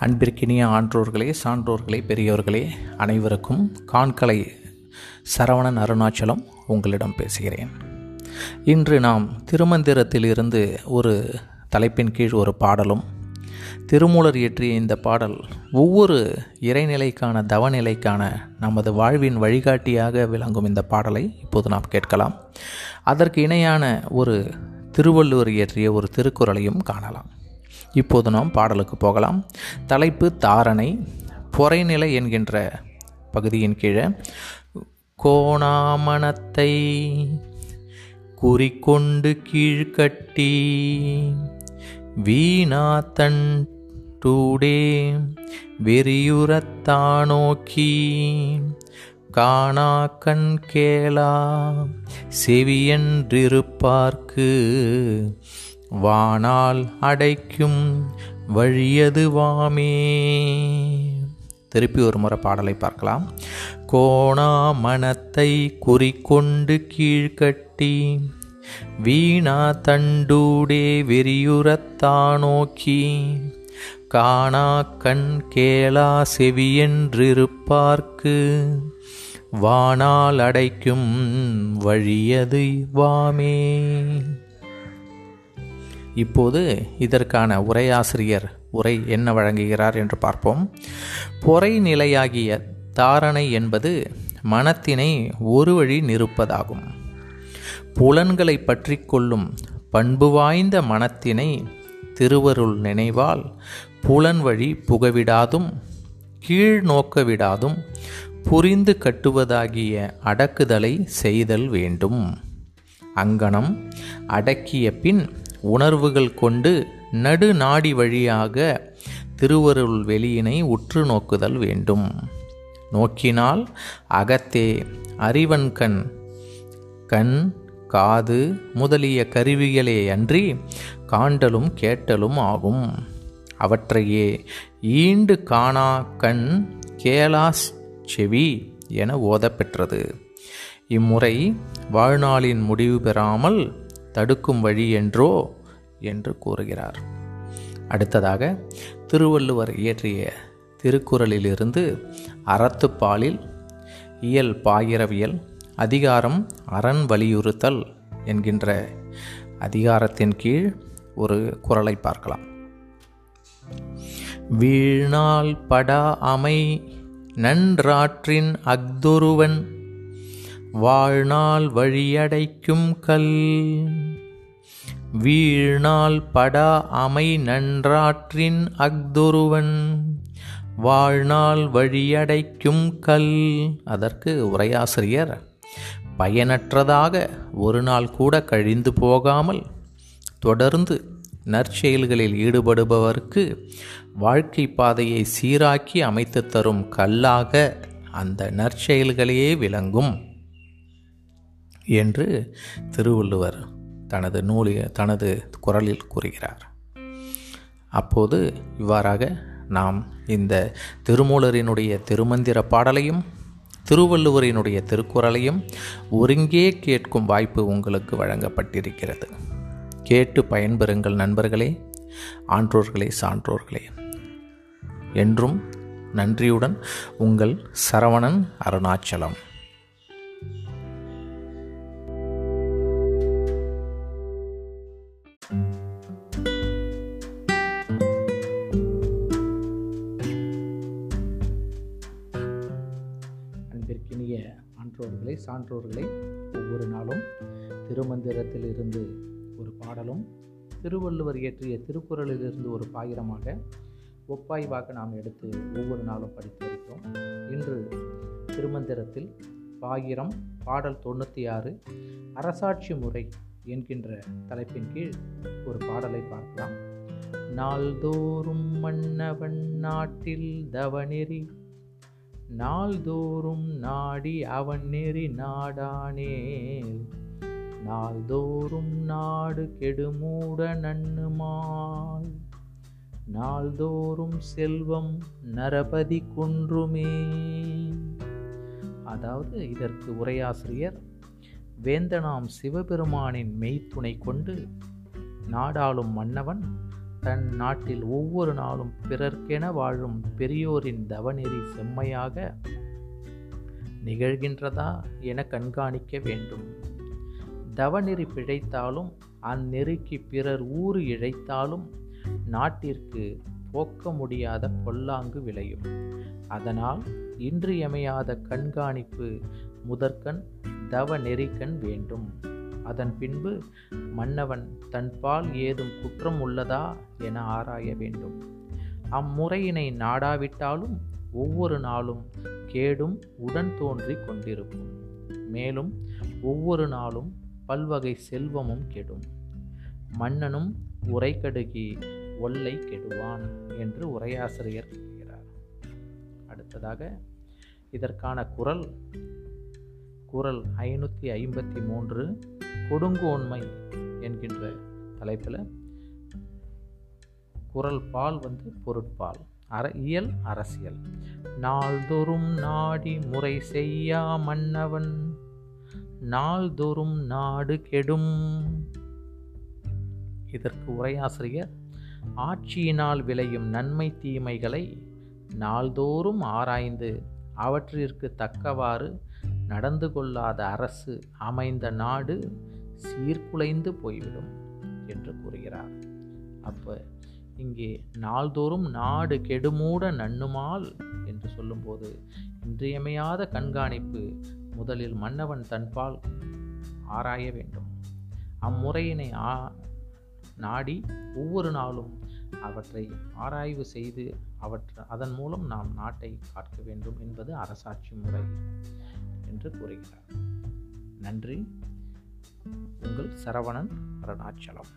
அன்பிற்கினிய ஆன்றோர்களே சான்றோர்களே பெரியோர்களே அனைவருக்கும் காண்கலை சரவணன் அருணாச்சலம் உங்களிடம் பேசுகிறேன். இன்று நாம் திருமந்திரத்திலிருந்து ஒரு தலைப்பின் கீழ் ஒரு பாடலும் திருமூலர் இயற்றிய இந்த பாடல் ஒவ்வொரு இறைநிலைக்கான தவநிலைக்கான நமது வாழ்வின் வழிகாட்டியாக விளங்கும் இந்த பாடலை இப்போது நாம் கேட்கலாம். அதற்கு இணையான ஒரு திருவள்ளுவர் இயற்றிய ஒரு திருக்குறளையும் காணலாம். இப்போது நாம் பாடலுக்கு போகலாம். தலைப்பு தாரணை பொறைநிலை என்கின்ற பகுதியின் கீழே கோணாமணத்தை குறிக்கொண்டு கீழ்கட்டி வீணா தன் டூடே வெறியுறத்தா நோக்கி காணா கண் கேளா செவியன்றிருப்பார்க்கு வானால் அடைக்கும் வழியதுவாமே திருப்பி ஒரு முறை பாடலை பார்க்கலாம். கோணா மனத்தை குறிக்கொண்டு கீழ்கட்டி வீணா தண்டூடே வெறியுறத்தா நோக்கி காணா கண் கேளா செவியென்றிருப்பார்க்கு வானால் அடைக்கும் வழியது வாமே இப்போது இதற்கான உரையாசிரியர் உரை என்ன வழங்குகிறார் என்று பார்ப்போம். பொறை நிலையாகிய தாரணை என்பது மனத்தினை ஒரு வழி நிறுப்பதாகும். புலன்களை பற்றி கொள்ளும் பண்பு வாய்ந்த மனத்தினை திருவருள் நினைவால் புலன் வழி புகவிடாதும் கீழ் நோக்க விடாதும் புரிந்து கட்டுவதாகிய அடக்குதலை செய்தல் வேண்டும். அங்கனம் அடக்கிய பின் உணர்வுகள் கொண்டு நடு நாடி வழியாக திருவருள் வெளியினை உற்று நோக்குதல் வேண்டும். நோக்கினால் அகத்தே அறிவன் கண் கண் காது முதலிய கருவிகளே அன்றி காண்டலும் கேட்டலும் ஆகும். அவற்றையே ஈண்டு காணா கண் கேலாஸ் செவி என ஓதப்பெற்றது. இம்முறை வாழ்நாளின் முடிவு பெறாமல் தடுக்கும் வழி என்றோ என்று கூறுகிறார். அடுத்ததாக திருவள்ளுவர் இயற்றிய திருக்குறளிலிருந்து அறத்துப்பாலில் இயல் பாயிரவியல் அதிகாரம் அரண் வலியுறுத்தல் என்கின்ற அதிகாரத்தின் கீழ் ஒரு குரலை பார்க்கலாம். வீழ்நாள் படா அமை நன்றாற்றின் அக்துருவன் வாழ்நாள் வழியடைக்கும் கல். வீழ்நாள் படா அமை நன்றாற்றின் அக்தொருவன் வாழ்நாள் வழியடைக்கும் கல். அதற்கு உரையாசிரியர் பயனற்றதாக ஒரு நாள் கூட கழிந்து போகாமல் தொடர்ந்து நற்செயல்களில் ஈடுபடுபவருக்கு வாழ்க்கை பாதையை சீராக்கி அமைத்து தரும் கல்லாக அந்த நற்செயல்களையே விளங்கும். என்று திருவள்ளுவர் தனது நூலில் தனது குரலில் கூறுகிறார். அப்போது இவ்வாறாக நாம் இந்த திருமூலரினுடைய திருமந்திர பாடலையும் திருவள்ளுவரினுடைய திருக்குறளையும் ஒருங்கே கேட்கும் வாய்ப்பு உங்களுக்கு வழங்கப்பட்டிருக்கிறது. கேட்டு பயன்பெறுங்கள் நண்பர்களே ஆன்றோர்களே சான்றோர்களே. என்றும் நன்றியுடன் உங்கள் சரவணன் அருணாச்சலம். வரை சான்றோர்களை ஒவ்வொரு நாளும் திருமந்திரத்தில் இருந்து ஒரு பாடலும் திருவள்ளுவர் இயற்றிய திருக்குறளிலிருந்து ஒரு பாயிரமாக ஒப்பாய்வாக நாம் எடுத்து ஒவ்வொரு நாளும் படித்து வருகிறோம் இன்று திருமந்திரத்தில் பாயிரம் பாடல் தொண்ணூற்றி ஆறு அரசாட்சி முறை என்கின்ற தலைப்பின் கீழ் ஒரு பாடலை பார்க்கலாம். நாள்தோறும் மன்னவன் நாட்டில் தவநெறி நாள்தோறும் நாடி அவன் நெறி நாடானே. நாள்தோறும் நாடு கெடுமூட நன்னுமாள் நாள்தோறும் செல்வம் நரபதி குன்றுமே. அதாவது இதற்கு உரையாசிரியர் வேந்தனாம் சிவபெருமானின் மெய்த்துணை கொண்டு நாடாளும் மன்னவன் தன் நாட்டில் ஒவ்வொரு நாளும் பிறர்க்கென வாழும் பெரியோரின் தவநெறி செம்மையாக நிகழ்கின்றதா என கண்காணிக்க வேண்டும். தவநெறி பிழைத்தாலும் அந்நெறிக்கு பிறர் ஊறு இழைத்தாலும் நாட்டிற்கு போக்க முடியாத பொல்லாங்கு விளையும். அதனால் இன்றியமையாத கண்காணிப்பு முதற்கண் தவ நெறிக்கண் வேண்டும். அதன் பின்பு மன்னவன் தன்பால் ஏதும் குற்றம் உள்ளதா? என ஆராய வேண்டும். அம்முறையினை நாடாவிட்டாலும் ஒவ்வொரு நாளும் கேடும் உடன் தோன்றி கொண்டிருக்கும். மேலும் ஒவ்வொரு நாளும் பல்வகை செல்வமும் கெடும். மன்னனும் உரை கடுகி ஒல்லை கெடுவான் என்று உரையாசிரியர் கூறுகிறார். அடுத்ததாக இதற்கான குரல் குரல் ஐநூற்றி ஐம்பத்தி மூன்று கொடுங்கோன்மை என்கின்ற தலைப்பில் குரல் பால் வந்து பொருட்பால். அற இயல் அரசியல். நாள்தோறும் நாடி முறை செய்யா மன்னவன். நாள்தோறும் நாடு கெடும். இதற்கு உரையாசிரியர் ஆட்சியினால் விளையும் நன்மை தீமைகளை நாள்தோறும் ஆராய்ந்து அவற்றிற்கு தக்கவாறு நடந்து கொள்ளாத அரசு அமைந்த நாடு சீர்குலைந்து போய்விடும் என்று கூறுகிறார். அப்போ இங்கே நாள்தோறும் நாடு கெடுமூட நன்னுமால் என்று சொல்லும்போது இன்றியமையாத கண்காணிப்பு முதலில் மன்னவன் தன்பால் ஆராய வேண்டும். அம்முறையினை ஆ நாடி ஒவ்வொரு நாளும் அவற்றை ஆராய்வு செய்து அவற்ற அதன் மூலம் நாம் நாட்டை காக்க வேண்டும் என்பது அரசாட்சி முறை. என்று கூறுகிறார். நன்றி. உங்கள் சரவணன் அருணாச்சலம்.